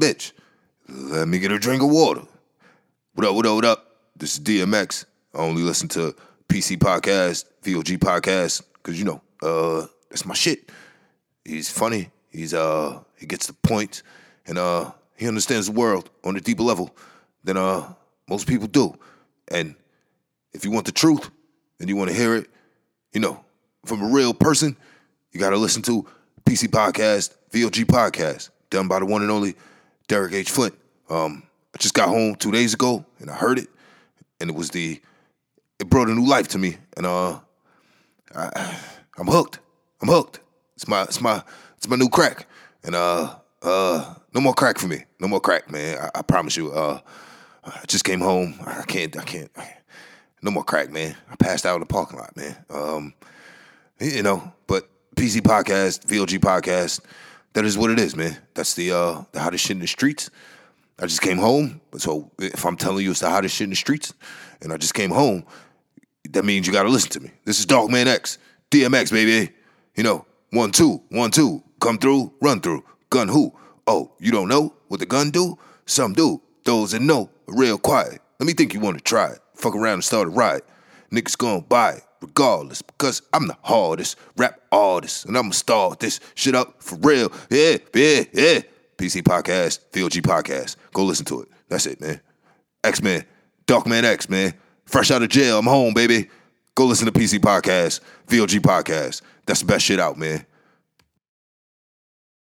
bitch. Let me get a drink of water. What up, what up, what up? This is DMX. I only listen to PC Podcast, VOG Podcast, because you know, uh, that's my shit. He's funny. He's uh he gets the point and uh he understands the world on a deeper level than uh most people do. And if you want the truth and you want to hear it, you know, from a real person, you gotta listen to PC Podcast, VOG Podcast, done by the one and only Derek H. Flint. Um, I just got home two days ago and I heard it, and it was the it brought a new life to me, and uh, I, I'm hooked. I'm hooked. It's my it's my it's my new crack, and uh uh no more crack for me. No more crack, man. I, I promise you. Uh, I just came home. I can't. I can't. No more crack, man. I passed out in the parking lot, man. Um, you know, but PC podcast, VOG podcast, that is what it is, man. That's the uh the hottest shit in the streets. I just came home, so if I'm telling you it's the hottest shit in the streets, and I just came home, that means you got to listen to me. This is Dark Man X, DMX, baby. You know, one two, one two, come through, run through, gun who? Oh, you don't know what the gun do? Some do. Those that know, real quiet. Let me think you want to try it. Fuck around and start a riot. Niggas gonna buy it regardless because I'm the hardest rap artist and I'ma start this shit up for real. Yeah, yeah, yeah. PC Podcast, VOG Podcast. Go listen to it. That's it, man. X Men, Dark Man X, man. Fresh out of jail, I'm home, baby. Go listen to PC Podcast, VOG Podcast. That's the best shit out, man.